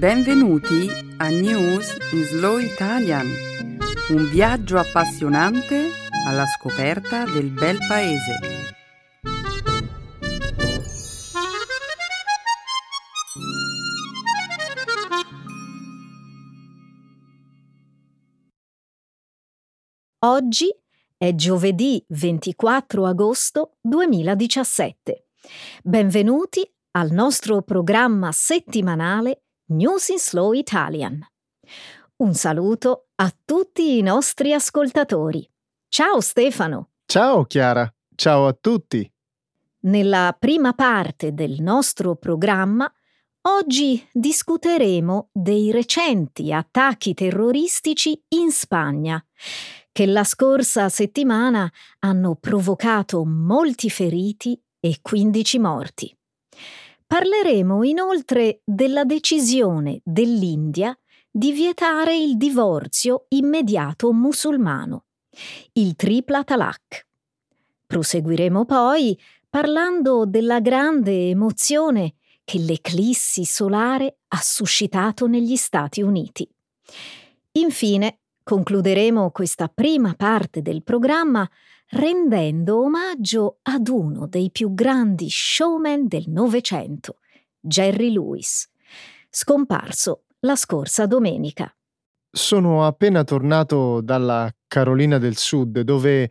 Benvenuti a News in Slow Italian, un viaggio appassionante alla scoperta del bel paese. Oggi è giovedì 24 agosto 2017. Benvenuti al nostro programma settimanale News in Slow Italian. Un saluto a tutti i nostri ascoltatori. Ciao Stefano. Ciao Chiara, ciao a tutti. Nella prima parte del nostro programma oggi discuteremo dei recenti attacchi terroristici in Spagna che la scorsa settimana hanno provocato molti feriti e 15 morti. Parleremo inoltre della decisione dell'India di vietare il divorzio immediato musulmano, il tripla talak. Proseguiremo poi parlando della grande emozione che l'eclissi solare ha suscitato negli Stati Uniti. Infine, concluderemo questa prima parte del programma rendendo omaggio ad uno dei più grandi showman del Novecento, Jerry Lewis, scomparso la scorsa domenica. Sono appena tornato dalla Carolina del Sud, dove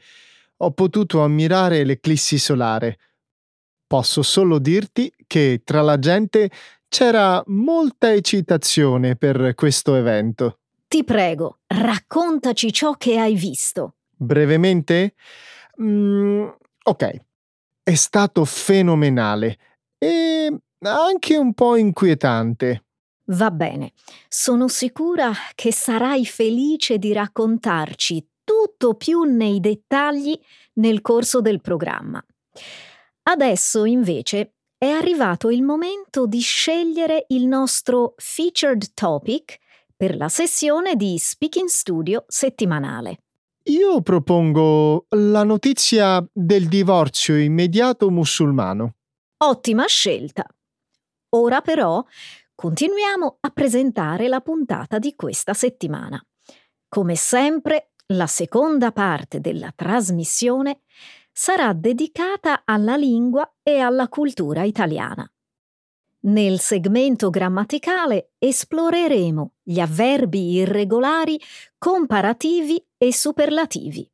ho potuto ammirare l'eclissi solare. Posso solo dirti che tra la gente c'era molta eccitazione per questo evento. Ti prego, raccontaci ciò che hai visto. Brevemente? Mm, ok, è stato fenomenale e anche un po' inquietante. Va bene, sono sicura che sarai felice di raccontarci tutto più nei dettagli nel corso del programma. Adesso invece è arrivato il momento di scegliere il nostro featured topic per la sessione di Speaking Studio settimanale. Io propongo la notizia del divorzio immediato musulmano. Ottima scelta. Ora però continuiamo a presentare la puntata di questa settimana. Come sempre, la seconda parte della trasmissione sarà dedicata alla lingua e alla cultura italiana. Nel segmento grammaticale esploreremo gli avverbi irregolari comparativi e superlativi.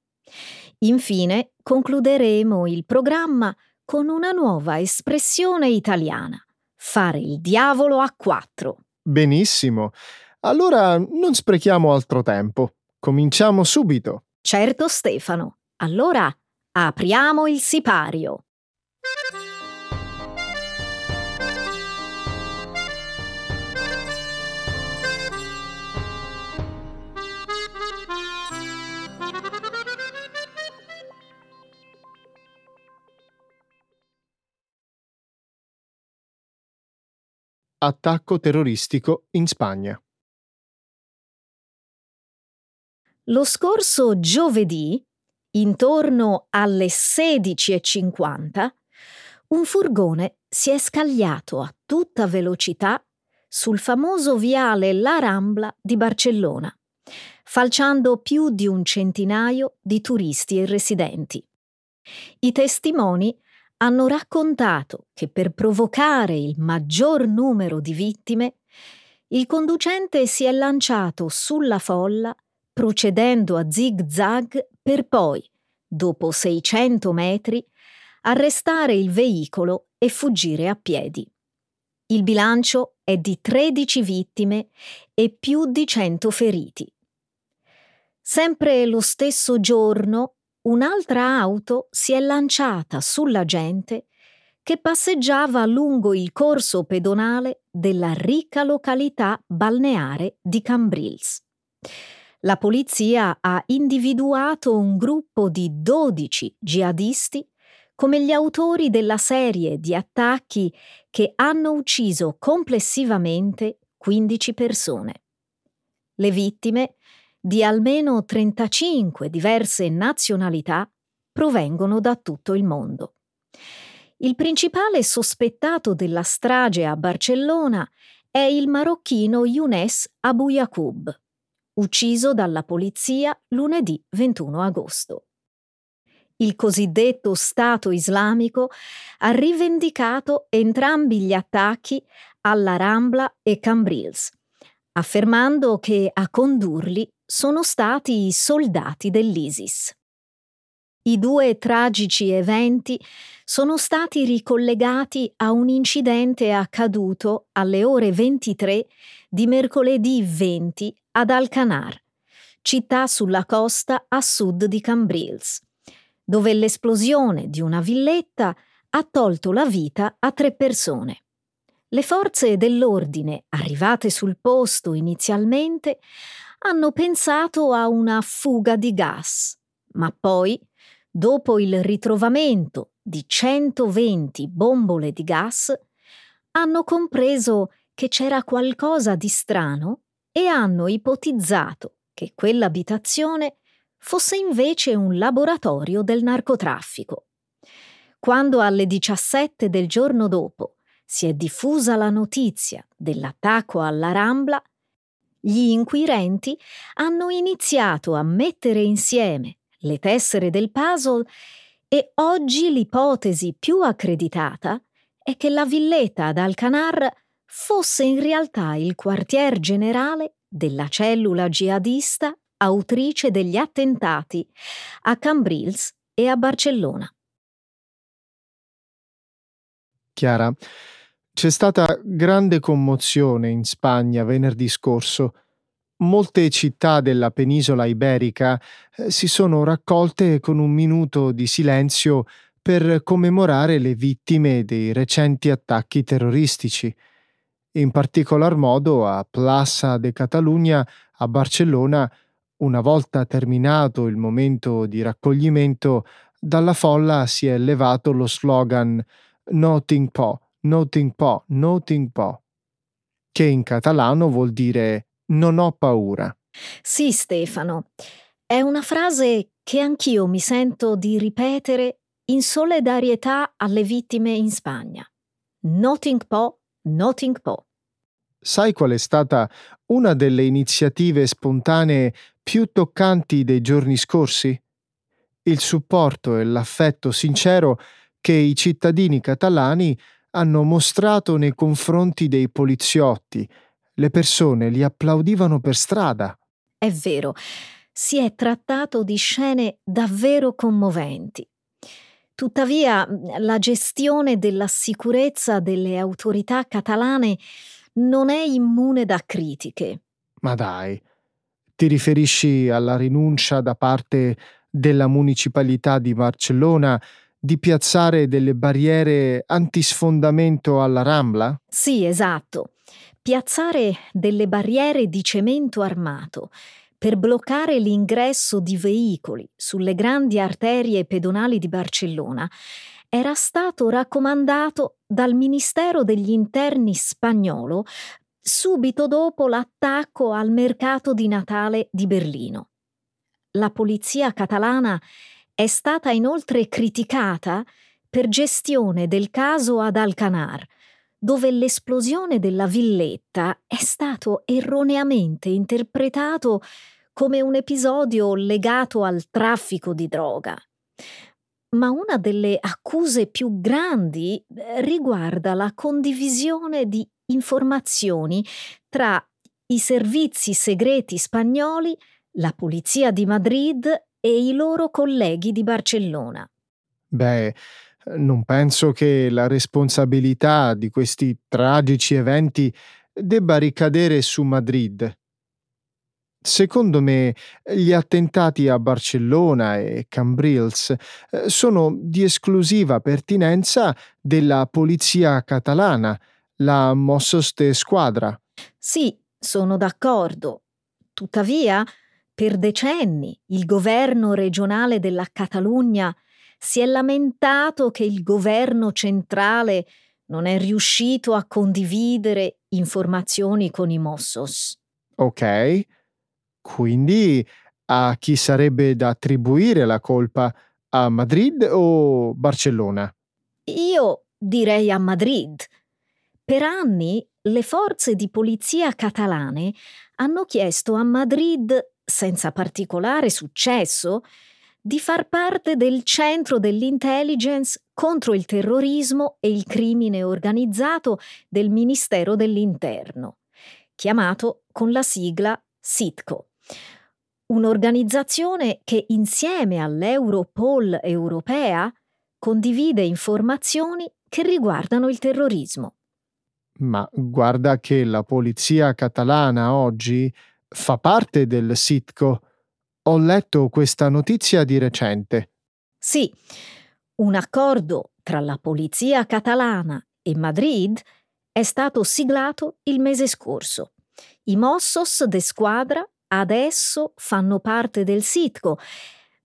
Infine concluderemo il programma con una nuova espressione italiana, fare il diavolo a quattro. Benissimo. Allora non sprechiamo altro tempo. Cominciamo subito. Certo Stefano. Allora apriamo il sipario. Attacco terroristico in Spagna. Lo scorso giovedì, intorno alle 16.50, un furgone si è scagliato a tutta velocità sul famoso viale La Rambla di Barcellona, falciando più di un centinaio di turisti e residenti. I testimoni hanno raccontato che per provocare il maggior numero di vittime, il conducente si è lanciato sulla folla procedendo a zig-zag per poi, dopo 600 metri, arrestare il veicolo e fuggire a piedi. Il bilancio è di 13 vittime e più di 100 feriti. Sempre lo stesso giorno un'altra auto si è lanciata sulla gente che passeggiava lungo il corso pedonale della ricca località balneare di Cambrils. La polizia ha individuato un gruppo di 12 jihadisti come gli autori della serie di attacchi che hanno ucciso complessivamente 15 persone. Le vittime di almeno 35 diverse nazionalità provengono da tutto il mondo. Il principale sospettato della strage a Barcellona è il marocchino Younes Abu Yacoub, ucciso dalla polizia lunedì 21 agosto. Il cosiddetto Stato islamico ha rivendicato entrambi gli attacchi alla Rambla e Cambrils, affermando che a condurli sono stati i soldati dell'ISIS. I due tragici eventi sono stati ricollegati a un incidente accaduto alle ore 23 di mercoledì 20 ad Alcanar, città sulla costa a sud di Cambrils, dove l'esplosione di una villetta ha tolto la vita a tre persone. Le forze dell'ordine, arrivate sul posto inizialmente, hanno pensato a una fuga di gas, ma poi, dopo il ritrovamento di 120 bombole di gas, hanno compreso che c'era qualcosa di strano e hanno ipotizzato che quell'abitazione fosse invece un laboratorio del narcotraffico. Quando alle 17 del giorno dopo si è diffusa la notizia dell'attacco alla Rambla, gli inquirenti hanno iniziato a mettere insieme le tessere del puzzle e oggi l'ipotesi più accreditata è che la villetta ad Alcanar fosse in realtà il quartier generale della cellula jihadista autrice degli attentati a Cambrils e a Barcellona. Chiara, c'è stata grande commozione in Spagna venerdì scorso. Molte città della penisola iberica eh, si sono raccolte con un minuto di silenzio per commemorare le vittime dei recenti attacchi terroristici. In particolar modo a Plaza de Catalunya a Barcellona, una volta terminato il momento di raccoglimento, dalla folla si è levato lo slogan Nothing Po, Nothing Po, Nothing Po, che in catalano vuol dire non ho paura. Sì, Stefano, è una frase che anch'io mi sento di ripetere in solidarietà alle vittime in Spagna. Nothing Po, Nothing Po. Sai qual è stata una delle iniziative spontanee più toccanti dei giorni scorsi? Il supporto e l'affetto sincero che i cittadini catalani hanno mostrato nei confronti dei poliziotti. Le persone li applaudivano per strada. È vero, si è trattato di scene davvero commoventi. Tuttavia, la gestione della sicurezza delle autorità catalane non è immune da critiche. Ma dai, ti riferisci alla rinuncia da parte della municipalità di Barcellona di piazzare delle barriere antisfondamento alla Rambla? Sì, esatto. Piazzare delle barriere di cemento armato per bloccare l'ingresso di veicoli sulle grandi arterie pedonali di Barcellona era stato raccomandato dal Ministero degli Interni spagnolo subito dopo l'attacco al mercato di Natale di Berlino. La polizia catalana è stata inoltre criticata per gestione del caso ad Alcanar, dove l'esplosione della villetta è stato erroneamente interpretato come un episodio legato al traffico di droga. Ma una delle accuse più grandi eh, riguarda la condivisione di informazioni tra i servizi segreti spagnoli, la polizia di Madrid e i loro colleghi di Barcellona. Beh, non penso che la responsabilità di questi tragici eventi debba ricadere su Madrid. Secondo me, gli attentati a Barcellona e Cambrils eh, sono di esclusiva pertinenza della polizia catalana, la Mossos de Squadra. Sì, sono d'accordo. Tuttavia, per decenni il governo regionale della Catalogna si è lamentato che il governo centrale non è riuscito a condividere informazioni con i Mossos. Ok, quindi a chi sarebbe da attribuire la colpa? A Madrid o Barcellona? Io direi a Madrid, Per anni le forze di polizia catalane hanno chiesto a Madrid, senza particolare successo, di far parte del centro dell'intelligence contro il terrorismo e il crimine organizzato del Ministero dell'Interno, chiamato con la sigla SITCO, un'organizzazione che insieme all'Europol europea condivide informazioni che riguardano il terrorismo. Ma guarda che la polizia catalana oggi fa parte del SITCO. Ho letto questa notizia di recente. Sì, un accordo tra la polizia catalana e Madrid è stato siglato il mese scorso. I Mossos de Squadra adesso fanno parte del SITCO,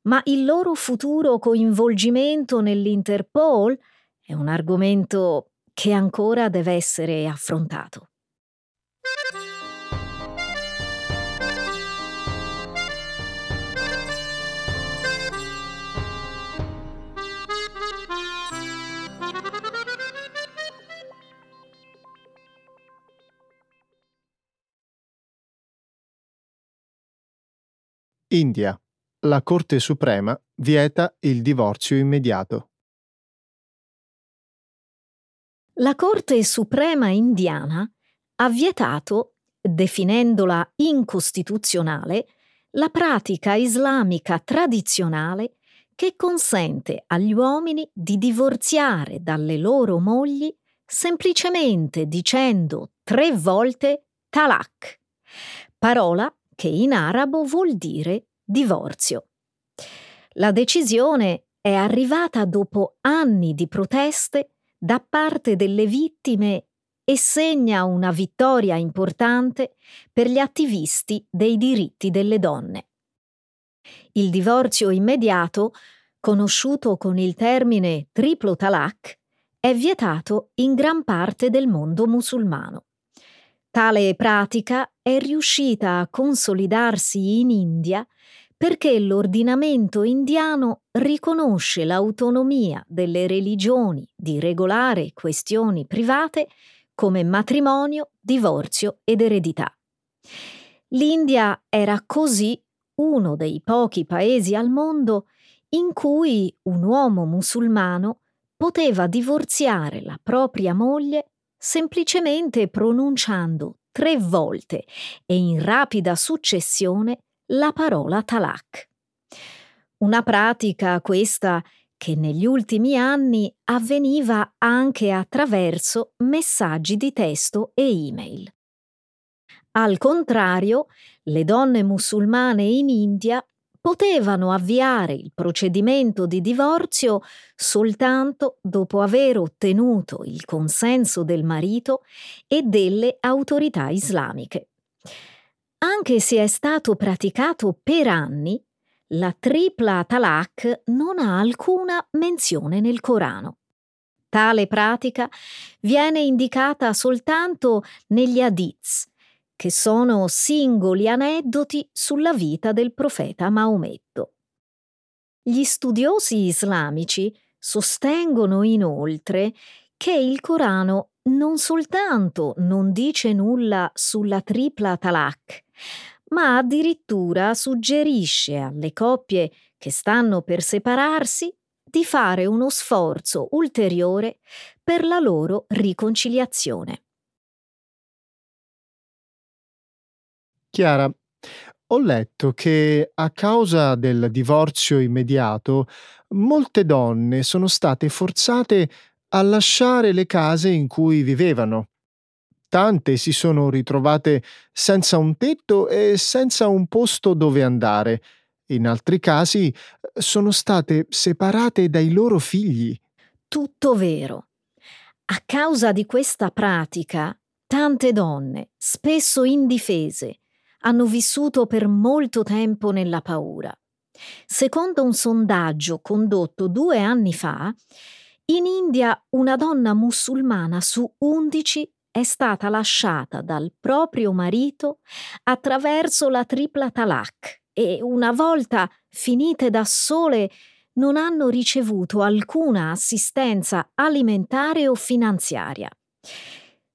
ma il loro futuro coinvolgimento nell'Interpol è un argomento che ancora deve essere affrontato. India. La Corte Suprema vieta il divorzio immediato. La Corte Suprema indiana ha vietato, definendola incostituzionale, la pratica islamica tradizionale che consente agli uomini di divorziare dalle loro mogli semplicemente dicendo tre volte talak, parola che in arabo vuol dire divorzio. La decisione è arrivata dopo anni di proteste da parte delle vittime e segna una vittoria importante per gli attivisti dei diritti delle donne. Il divorzio immediato, conosciuto con il termine triplo talak, è vietato in gran parte del mondo musulmano. Tale pratica è riuscita a consolidarsi in India perché l'ordinamento indiano riconosce l'autonomia delle religioni di regolare questioni private come matrimonio, divorzio ed eredità. L'India era così uno dei pochi paesi al mondo in cui un uomo musulmano poteva divorziare la propria moglie semplicemente pronunciando tre volte e in rapida successione la parola talak. Una pratica questa che negli ultimi anni avveniva anche attraverso messaggi di testo e email. Al contrario, le donne musulmane in India potevano avviare il procedimento di divorzio soltanto dopo aver ottenuto il consenso del marito e delle autorità islamiche. Anche se è stato praticato per anni, la tripla talak non ha alcuna menzione nel Corano. Tale pratica viene indicata soltanto negli hadiths, che sono singoli aneddoti sulla vita del profeta Maometto. Gli studiosi islamici sostengono inoltre che il Corano non soltanto non dice nulla sulla tripla talak, ma addirittura suggerisce alle coppie che stanno per separarsi di fare uno sforzo ulteriore per la loro riconciliazione. Chiara, ho letto che a causa del divorzio immediato molte donne sono state forzate a lasciare le case in cui vivevano. Tante si sono ritrovate senza un tetto e senza un posto dove andare. In altri casi sono state separate dai loro figli. Tutto vero. A causa di questa pratica, tante donne, spesso indifese, hanno vissuto per molto tempo nella paura. Secondo un sondaggio condotto due anni fa, in India una donna musulmana su 11 è stata lasciata dal proprio marito attraverso la tripla talak e una volta finite da sole non hanno ricevuto alcuna assistenza alimentare o finanziaria.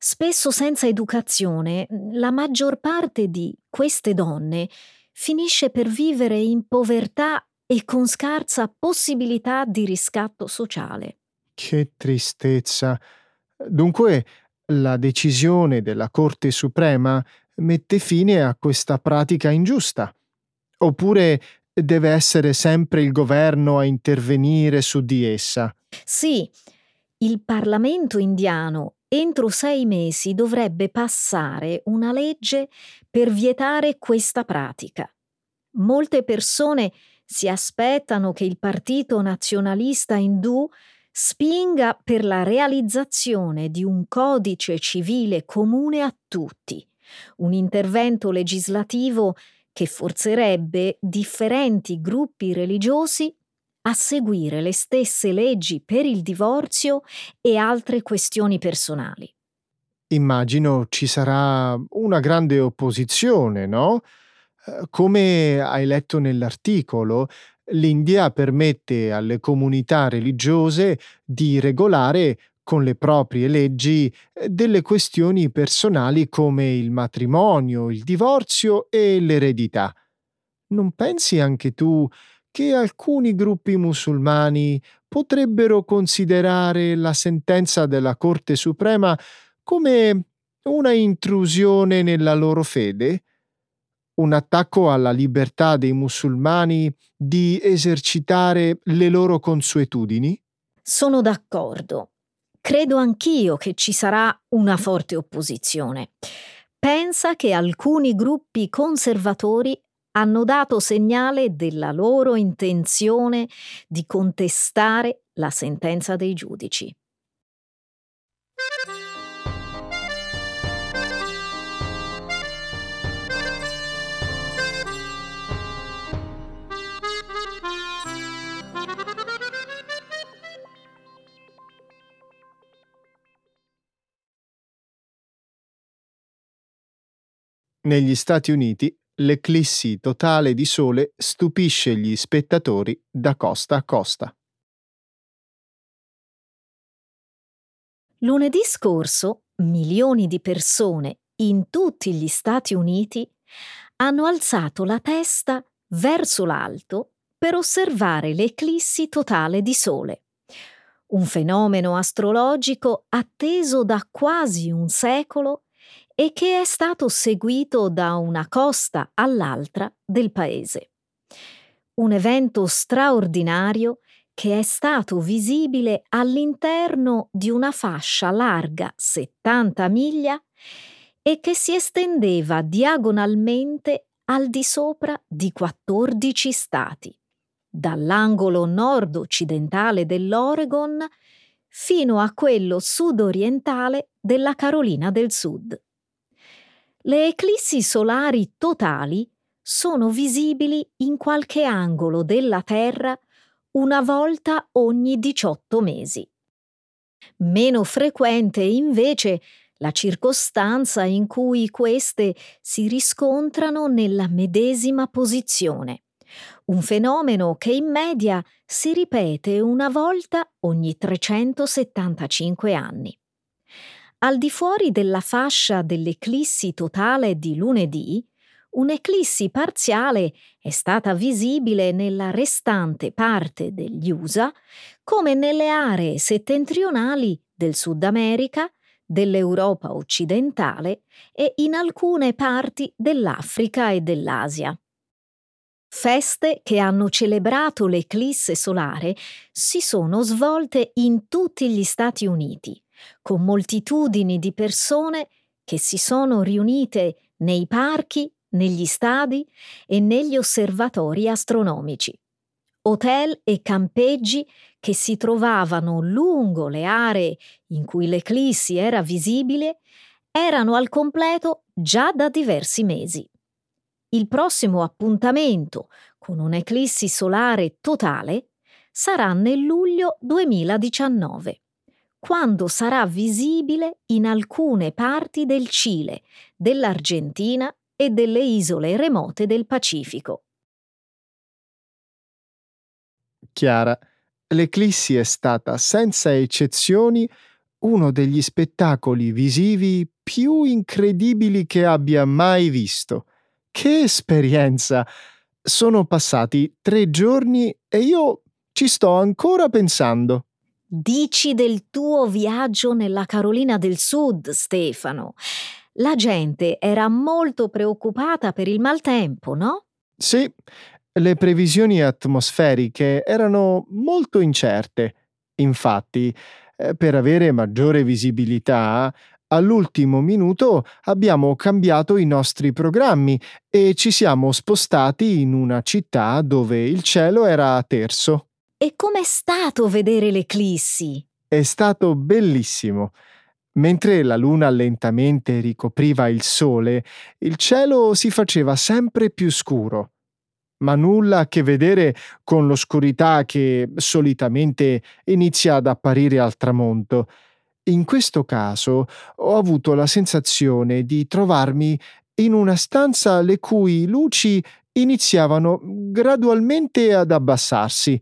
Spesso senza educazione, la maggior parte di queste donne finisce per vivere in povertà e con scarsa possibilità di riscatto sociale. Che tristezza. Dunque, la decisione della Corte Suprema mette fine a questa pratica ingiusta. Oppure deve essere sempre il governo a intervenire su di essa? Sì, il Parlamento indiano entro sei mesi dovrebbe passare una legge per vietare questa pratica. Molte persone si aspettano che il partito nazionalista indù spinga per la realizzazione di un codice civile comune a tutti, un intervento legislativo che forzerebbe differenti gruppi religiosi a seguire le stesse leggi per il divorzio e altre questioni personali. Immagino ci sarà una grande opposizione, no? Eh, come hai letto nell'articolo, l'India permette alle comunità religiose di regolare con le proprie leggi eh, delle questioni personali come il matrimonio, il divorzio e l'eredità. Non pensi anche tu che alcuni gruppi musulmani potrebbero considerare la sentenza della Corte Suprema come una intrusione nella loro fede? Un attacco alla libertà dei musulmani di esercitare le loro consuetudini? Sono d'accordo. Credo anch'io che ci sarà una forte opposizione. Pensa che alcuni gruppi conservatori hanno dato segnale della loro intenzione di contestare la sentenza dei giudici. Negli Stati Uniti l'eclissi totale di sole stupisce gli spettatori da costa a costa. Lunedì scorso milioni di persone in tutti gli Stati Uniti hanno alzato la testa verso l'alto per osservare l'eclissi totale di sole, un fenomeno astrologico atteso da quasi un secolo e che è stato seguito da una costa all'altra del paese. Un evento straordinario che è stato visibile all'interno di una fascia larga 70 miglia e che si estendeva diagonalmente al di sopra di 14 stati, dall'angolo nord-occidentale dell'Oregon fino a quello sud-orientale della Carolina del Sud. Le eclissi solari totali sono visibili in qualche angolo della Terra una volta ogni 18 mesi. Meno frequente invece la circostanza in cui queste si riscontrano nella medesima posizione, un fenomeno che in media si ripete una volta ogni 375 anni. Al di fuori della fascia dell'eclissi totale di lunedì, un'eclissi parziale è stata visibile nella restante parte degli USA, come nelle aree settentrionali del Sud America, dell'Europa occidentale e in alcune parti dell'Africa e dell'Asia. Feste che hanno celebrato l'eclisse solare si sono svolte in tutti gli Stati Uniti, con moltitudini di persone che si sono riunite nei parchi, negli stadi e negli osservatori astronomici. Hotel e campeggi che si trovavano lungo le aree in cui l'eclissi era visibile erano al completo già da diversi mesi. Il prossimo appuntamento con un'eclissi solare totale sarà nel luglio 2019 quando sarà visibile in alcune parti del Cile, dell'Argentina e delle isole remote del Pacifico. Chiara, l'eclissi è stata senza eccezioni uno degli spettacoli visivi più incredibili che abbia mai visto. Che esperienza! Sono passati tre giorni e io ci sto ancora pensando. Dici del tuo viaggio nella Carolina del Sud, Stefano. La gente era molto preoccupata per il maltempo, no? Sì, le previsioni atmosferiche erano molto incerte. Infatti, eh, per avere maggiore visibilità, all'ultimo minuto abbiamo cambiato i nostri programmi e ci siamo spostati in una città dove il cielo era terso. E com'è stato vedere l'eclissi? È stato bellissimo. Mentre la luna lentamente ricopriva il sole, il cielo si faceva sempre più scuro. Ma nulla a che vedere con l'oscurità che solitamente inizia ad apparire al tramonto. In questo caso ho avuto la sensazione di trovarmi in una stanza le cui luci iniziavano gradualmente ad abbassarsi.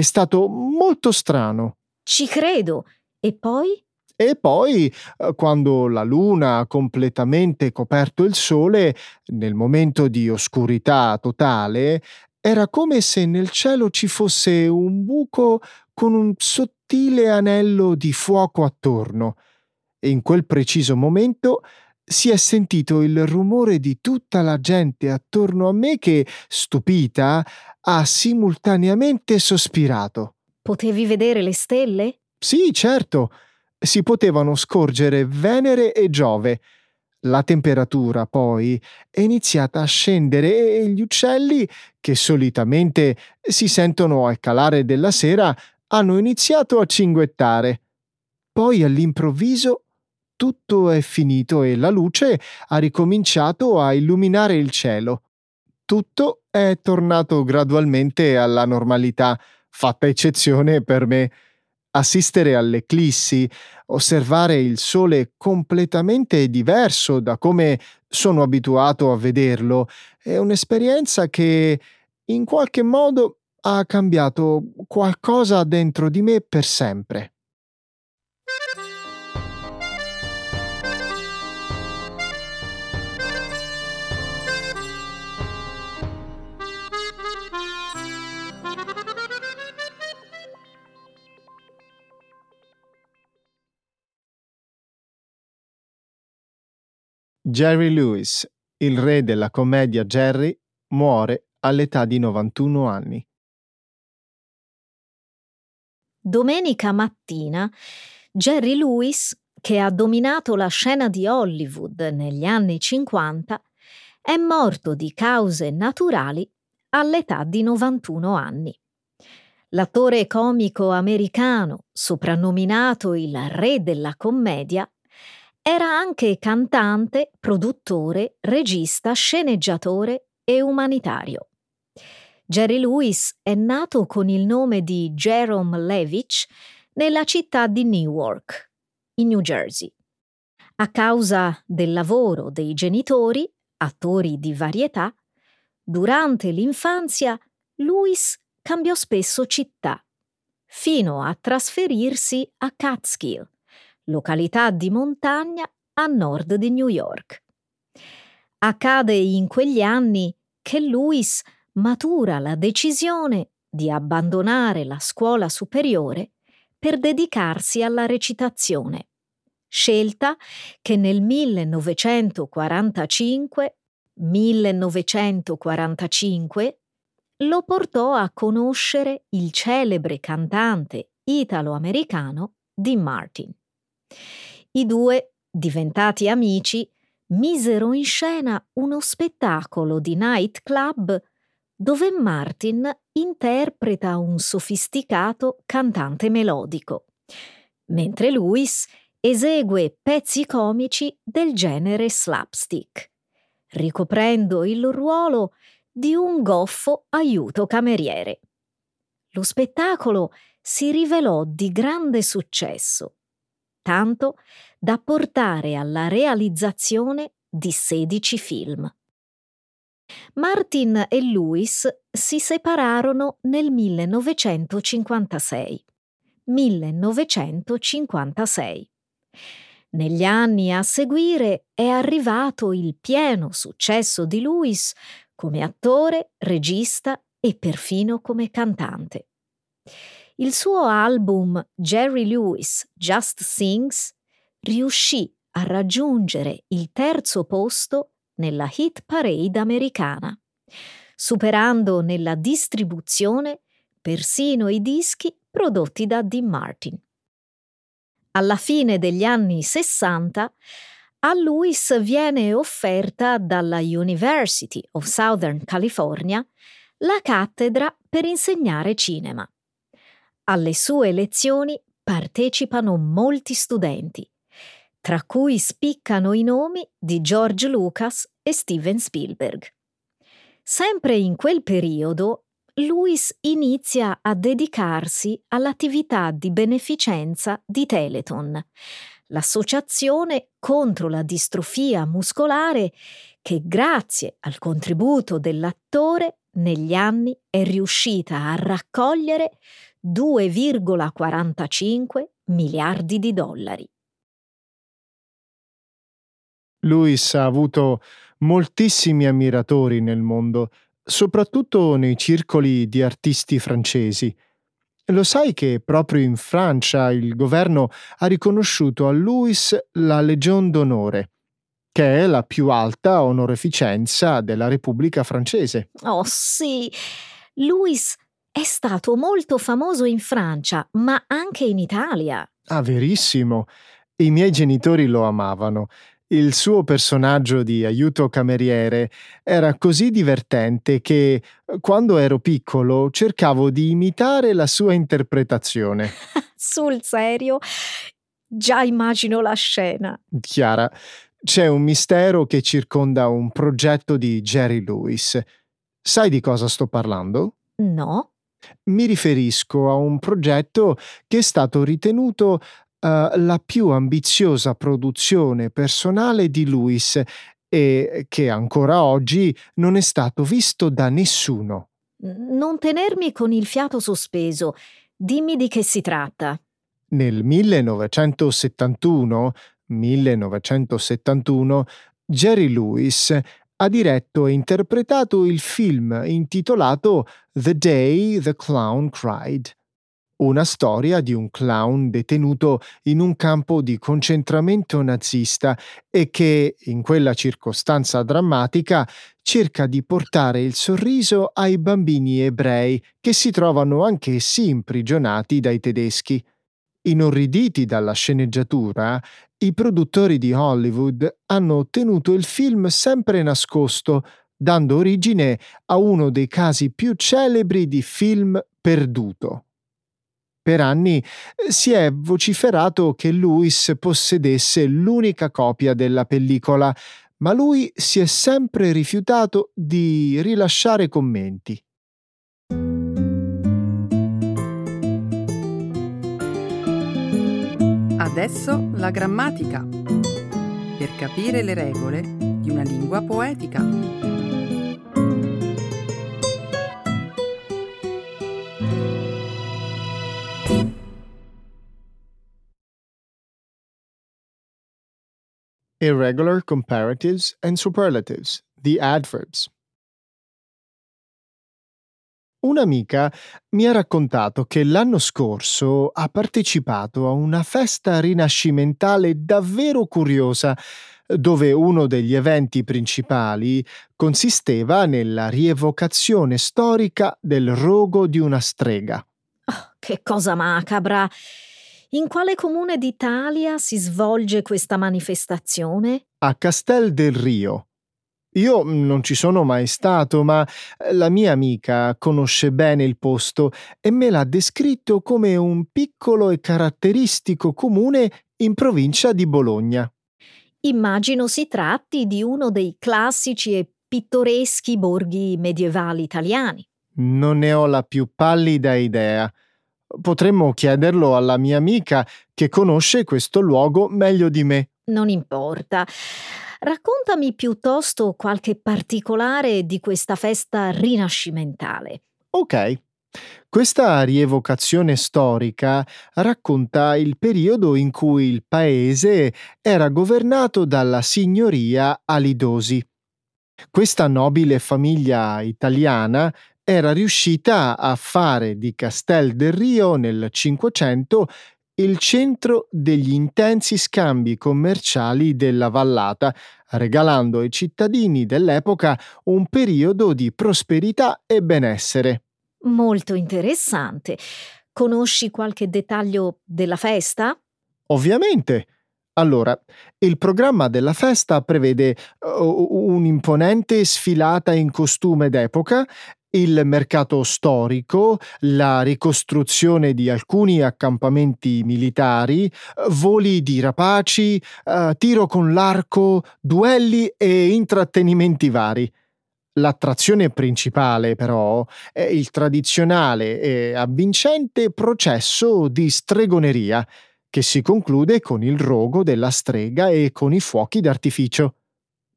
È stato molto strano. Ci credo. E poi? E poi, eh, quando la luna ha completamente coperto il sole, nel momento di oscurità totale, era come se nel cielo ci fosse un buco con un sottile anello di fuoco attorno. E in quel preciso momento si è sentito il rumore di tutta la gente attorno a me che, stupita, ha simultaneamente sospirato. Potevi vedere le stelle? Sì, certo si potevano scorgere Venere e Giove. La temperatura poi è iniziata a scendere e gli uccelli, che solitamente si sentono al calare della sera, hanno iniziato a cinguettare. Poi all'improvviso tutto è finito e la luce ha ricominciato a illuminare il cielo. Tutto è tornato gradualmente alla normalità, fatta eccezione per me assistere all'eclissi, osservare il sole completamente diverso da come sono abituato a vederlo, è un'esperienza che in qualche modo ha cambiato qualcosa dentro di me per sempre. Jerry Lewis, il re della commedia Jerry, muore all'età di 91 anni. Domenica mattina, Jerry Lewis, che ha dominato la scena di Hollywood negli anni 50, è morto di cause naturali all'età di 91 anni. L'attore comico americano, soprannominato il re della commedia, era anche cantante, produttore, regista, sceneggiatore e umanitario. Jerry Lewis è nato con il nome di Jerome Levitch nella città di Newark, in New Jersey. A causa del lavoro dei genitori, attori di varietà, durante l'infanzia Lewis cambiò spesso città, fino a trasferirsi a Catskill, località di montagna a nord di New York. Accade in quegli anni che Lewis matura la decisione di abbandonare la scuola superiore per dedicarsi alla recitazione, scelta che nel 1945, 1945 lo portò a conoscere il celebre cantante italo-americano Dean Martin. I due, diventati amici, misero in scena uno spettacolo di nightclub dove Martin interpreta un sofisticato cantante melodico, mentre Lewis esegue pezzi comici del genere slapstick, ricoprendo il ruolo di un goffo aiuto cameriere. Lo spettacolo si rivelò di grande successo tanto da portare alla realizzazione di 16 film. Martin e Lewis si separarono nel 1956. 1956. Negli anni a seguire è arrivato il pieno successo di Lewis come attore, regista e perfino come cantante. Il suo album Jerry Lewis Just Sings riuscì a raggiungere il terzo posto nella hit parade americana, superando nella distribuzione persino i dischi prodotti da Dean Martin. Alla fine degli anni 60 a Lewis viene offerta dalla University of Southern California la cattedra per insegnare cinema. Alle sue lezioni partecipano molti studenti, tra cui spiccano i nomi di George Lucas e Steven Spielberg. Sempre in quel periodo, Lewis inizia a dedicarsi all'attività di beneficenza di Teleton, l'associazione contro la distrofia muscolare che grazie al contributo dell'attore negli anni è riuscita a raccogliere 2,45 miliardi di dollari. Lewis ha avuto moltissimi ammiratori nel mondo, soprattutto nei circoli di artisti francesi. Lo sai che proprio in Francia il governo ha riconosciuto a Louis la Legion d'onore, che è la più alta onoreficenza della Repubblica francese. Oh sì, Louis è stato molto famoso in Francia, ma anche in Italia. Ah, verissimo. I miei genitori lo amavano il suo personaggio di aiuto cameriere era così divertente che, quando ero piccolo, cercavo di imitare la sua interpretazione. Sul serio? Già immagino la scena. Chiara, c'è un mistero che circonda un progetto di Jerry Lewis. Sai di cosa sto parlando? No. Mi riferisco a un progetto che è stato ritenuto uh, la più ambiziosa produzione personale di Lewis e che ancora oggi non è stato visto da nessuno. Non tenermi con il fiato sospeso. Dimmi di che si tratta. Nel 1971, 1971 Jerry Lewis ha diretto e interpretato il film intitolato The Day the Clown Cried una storia di un clown detenuto in un campo di concentramento nazista e che, in quella circostanza drammatica, cerca di portare il sorriso ai bambini ebrei che si trovano anch'essi imprigionati dai tedeschi. Inorriditi dalla sceneggiatura, i produttori di Hollywood hanno ottenuto il film sempre nascosto, dando origine a uno dei casi più celebri di film perduto. Per anni eh, si è vociferato che Lewis possedesse l'unica copia della pellicola, ma lui si è sempre rifiutato di rilasciare commenti. Adesso la grammatica. Per capire le regole di una lingua poetica. Irregular comparatives and superlatives, the adverbs. Un'amica mi ha raccontato che l'anno scorso ha partecipato a una festa rinascimentale davvero curiosa, dove uno degli eventi principali consisteva nella rievocazione storica del rogo di una strega. Oh, che cosa macabra! In quale comune d'Italia si svolge questa manifestazione? A Castel del Rio. Io non ci sono mai stato, ma eh, la mia amica conosce bene il posto e me l'ha descritto come un piccolo e caratteristico comune in provincia di Bologna. Immagino si tratti di uno dei classici e pittoreschi borghi medievali italiani. Non ne ho la più pallida idea. Potremmo chiederlo alla mia amica che conosce questo luogo meglio di me. Non importa. Raccontami piuttosto qualche particolare di questa festa rinascimentale. Ok. Questa rievocazione storica racconta il periodo in cui il paese era governato dalla signoria Alidosi. Questa nobile famiglia italiana era riuscita a fare di Castel del Rio nel Cinquecento il centro degli intensi scambi commerciali della vallata, regalando ai cittadini dell'epoca un periodo di prosperità e benessere. Molto interessante. Conosci qualche dettaglio della festa? Ovviamente. Allora, il programma della festa prevede uh, un'imponente sfilata in costume d'epoca il mercato storico, la ricostruzione di alcuni accampamenti militari, voli di rapaci, uh, tiro con l'arco, duelli e intrattenimenti vari. L'attrazione principale, però, è il tradizionale e avvincente processo di stregoneria, che si conclude con il rogo della strega e con i fuochi d'artificio.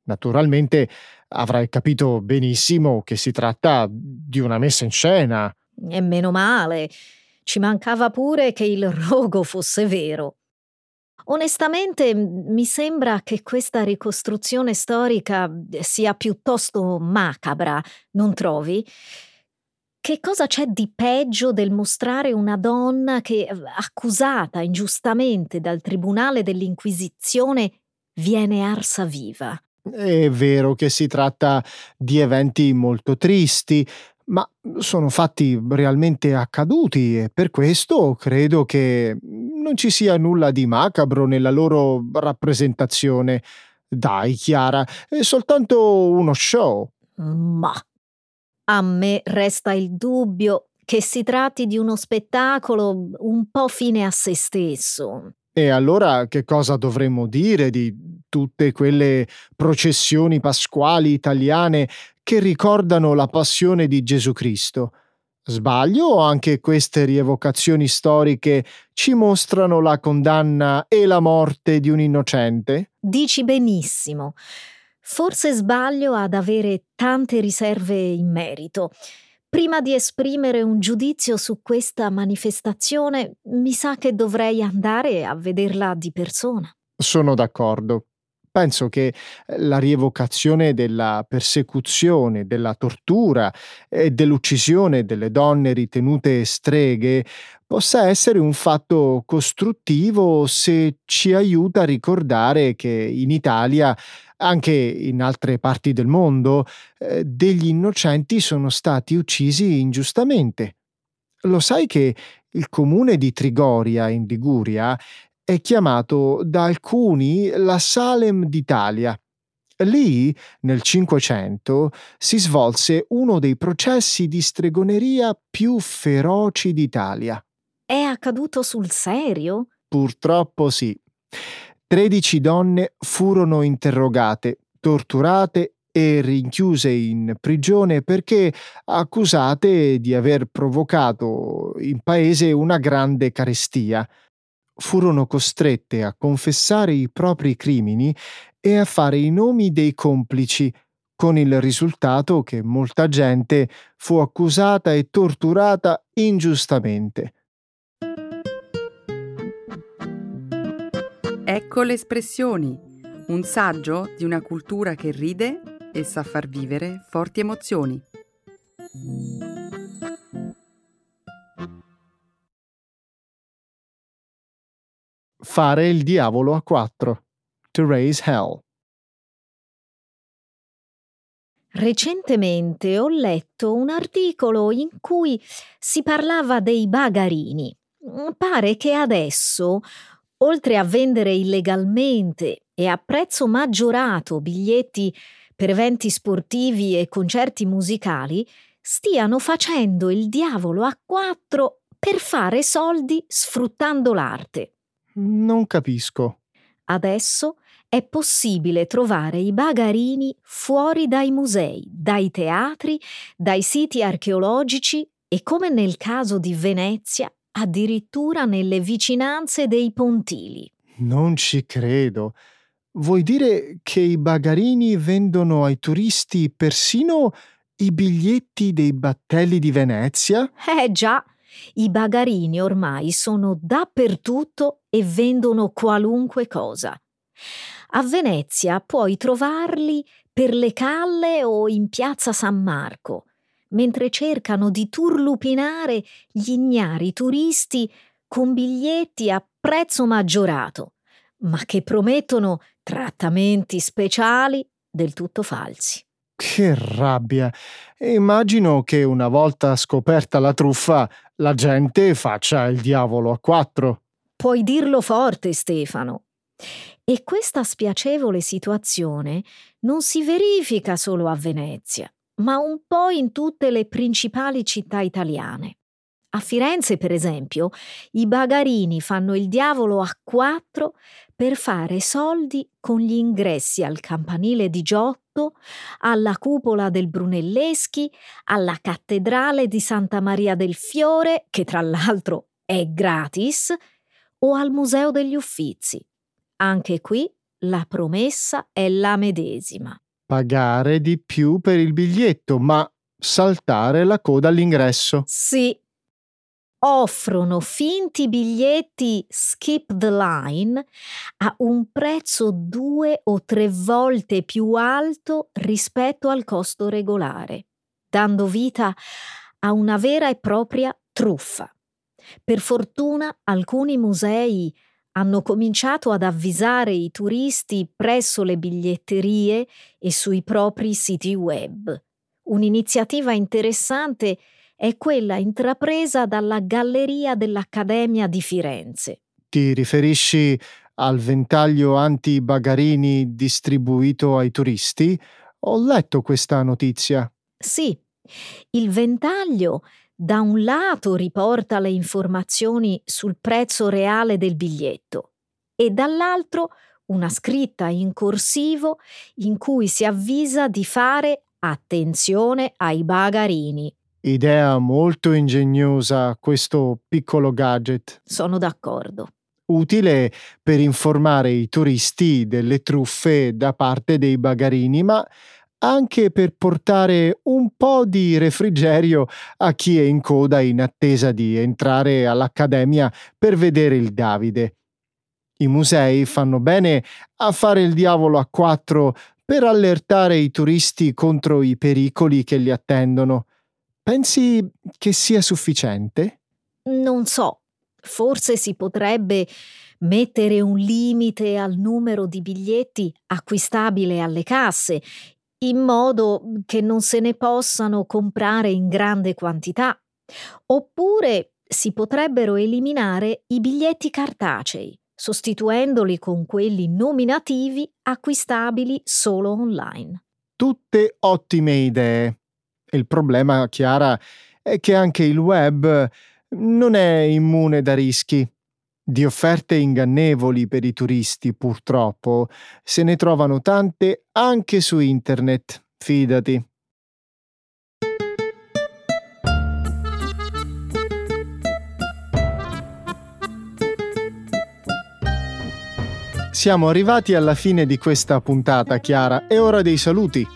Naturalmente avrai capito benissimo che si tratta di una messa in scena. E meno male. Ci mancava pure che il rogo fosse vero. Onestamente mi sembra che questa ricostruzione storica sia piuttosto macabra, non trovi? Che cosa c'è di peggio del mostrare una donna che, accusata ingiustamente dal tribunale dell'Inquisizione, viene arsa viva? È vero che si tratta di eventi molto tristi, ma sono fatti realmente accaduti e per questo credo che non ci sia nulla di macabro nella loro rappresentazione. Dai, Chiara, è soltanto uno show. Ma a me resta il dubbio che si tratti di uno spettacolo un po' fine a se stesso. E allora che cosa dovremmo dire di tutte quelle processioni pasquali italiane che ricordano la passione di Gesù Cristo? Sbaglio o anche queste rievocazioni storiche ci mostrano la condanna e la morte di un innocente? Dici benissimo. Forse sbaglio ad avere tante riserve in merito. Prima di esprimere un giudizio su questa manifestazione, mi sa che dovrei andare a vederla di persona. Sono d'accordo. Penso che eh, la rievocazione della persecuzione, della tortura e dell'uccisione delle donne ritenute streghe possa essere un fatto costruttivo se ci aiuta a ricordare che in Italia anche in altre parti del mondo, eh, degli innocenti sono stati uccisi ingiustamente. Lo sai che il comune di Trigoria, in Liguria, è chiamato da alcuni la Salem d'Italia. Lì, nel Cinquecento, si svolse uno dei processi di stregoneria più feroci d'Italia. È accaduto sul serio? Purtroppo sì. Tredici donne furono interrogate, torturate e rinchiuse in prigione perché accusate di aver provocato in paese una grande carestia. Furono costrette a confessare i propri crimini e a fare i nomi dei complici, con il risultato che molta gente fu accusata e torturata ingiustamente. Ecco le espressioni, un saggio di una cultura che ride e sa far vivere forti emozioni. Fare il diavolo a quattro. To raise hell. Recentemente ho letto un articolo in cui si parlava dei bagarini. Pare che adesso oltre a vendere illegalmente e a prezzo maggiorato biglietti per eventi sportivi e concerti musicali, stiano facendo il diavolo a quattro per fare soldi sfruttando l'arte. Non capisco. Adesso è possibile trovare i bagarini fuori dai musei, dai teatri, dai siti archeologici e come nel caso di Venezia addirittura nelle vicinanze dei pontili. Non ci credo. Vuoi dire che i bagarini vendono ai turisti persino I biglietti dei battelli di Venezia? Eh già, i bagarini ormai sono dappertutto e vendono qualunque cosa. A Venezia puoi trovarli per le calle o in piazza San Marco, mentre cercano di turlupinare gli ignari turisti con biglietti a prezzo maggiorato, ma che promettono trattamenti speciali del tutto falsi. Che rabbia! Immagino che una volta scoperta la truffa, la gente faccia il diavolo a quattro. Puoi dirlo forte, Stefano. E questa spiacevole situazione non si verifica solo a Venezia, ma un po' in tutte le principali città italiane. A Firenze, per esempio, i bagarini fanno il diavolo a quattro per fare soldi con gli ingressi al campanile di Giotto, alla cupola del Brunelleschi, alla cattedrale di Santa Maria del Fiore, che tra l'altro è gratis, o al Museo degli Uffizi. Anche qui la promessa è la medesima. Pagare di più per il biglietto, ma saltare la coda all'ingresso. Sì, offrono finti biglietti skip the line a un prezzo due o tre volte più alto rispetto al costo regolare, dando vita a una vera e propria truffa. Per fortuna alcuni musei hanno cominciato ad avvisare i turisti presso le biglietterie e sui propri siti web. Un'iniziativa interessante è quella intrapresa dalla Galleria dell'Accademia di Firenze. Ti riferisci al ventaglio anti-bagarini distribuito ai turisti? Ho letto questa notizia. Sì, il ventaglio da un lato riporta le informazioni sul prezzo reale del biglietto e dall'altro una scritta in corsivo in cui si avvisa di fare attenzione ai bagarini. Idea molto ingegnosa questo piccolo gadget. Sono d'accordo. Utile per informare i turisti delle truffe da parte dei bagarini, ma anche per portare un po' di refrigerio a chi è in coda in attesa di entrare all'Accademia per vedere il Davide. I musei fanno bene a fare il diavolo a quattro per allertare i turisti contro i pericoli che li attendono. Pensi che sia sufficiente? Non so, forse si potrebbe mettere un limite al numero di biglietti acquistabile alle casse, in modo che non se ne possano comprare in grande quantità. Oppure si potrebbero eliminare i biglietti cartacei, sostituendoli con quelli nominativi acquistabili solo online. Tutte ottime idee. Il problema, Chiara, è che anche il web non è immune da rischi. Di offerte ingannevoli per i turisti, purtroppo, se ne trovano tante anche su internet, fidati. Siamo arrivati alla fine di questa puntata, Chiara, è ora dei saluti.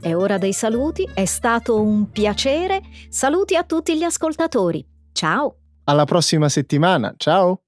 È ora dei saluti, è stato un piacere. Saluti a tutti gli ascoltatori. Ciao. Alla prossima settimana, ciao.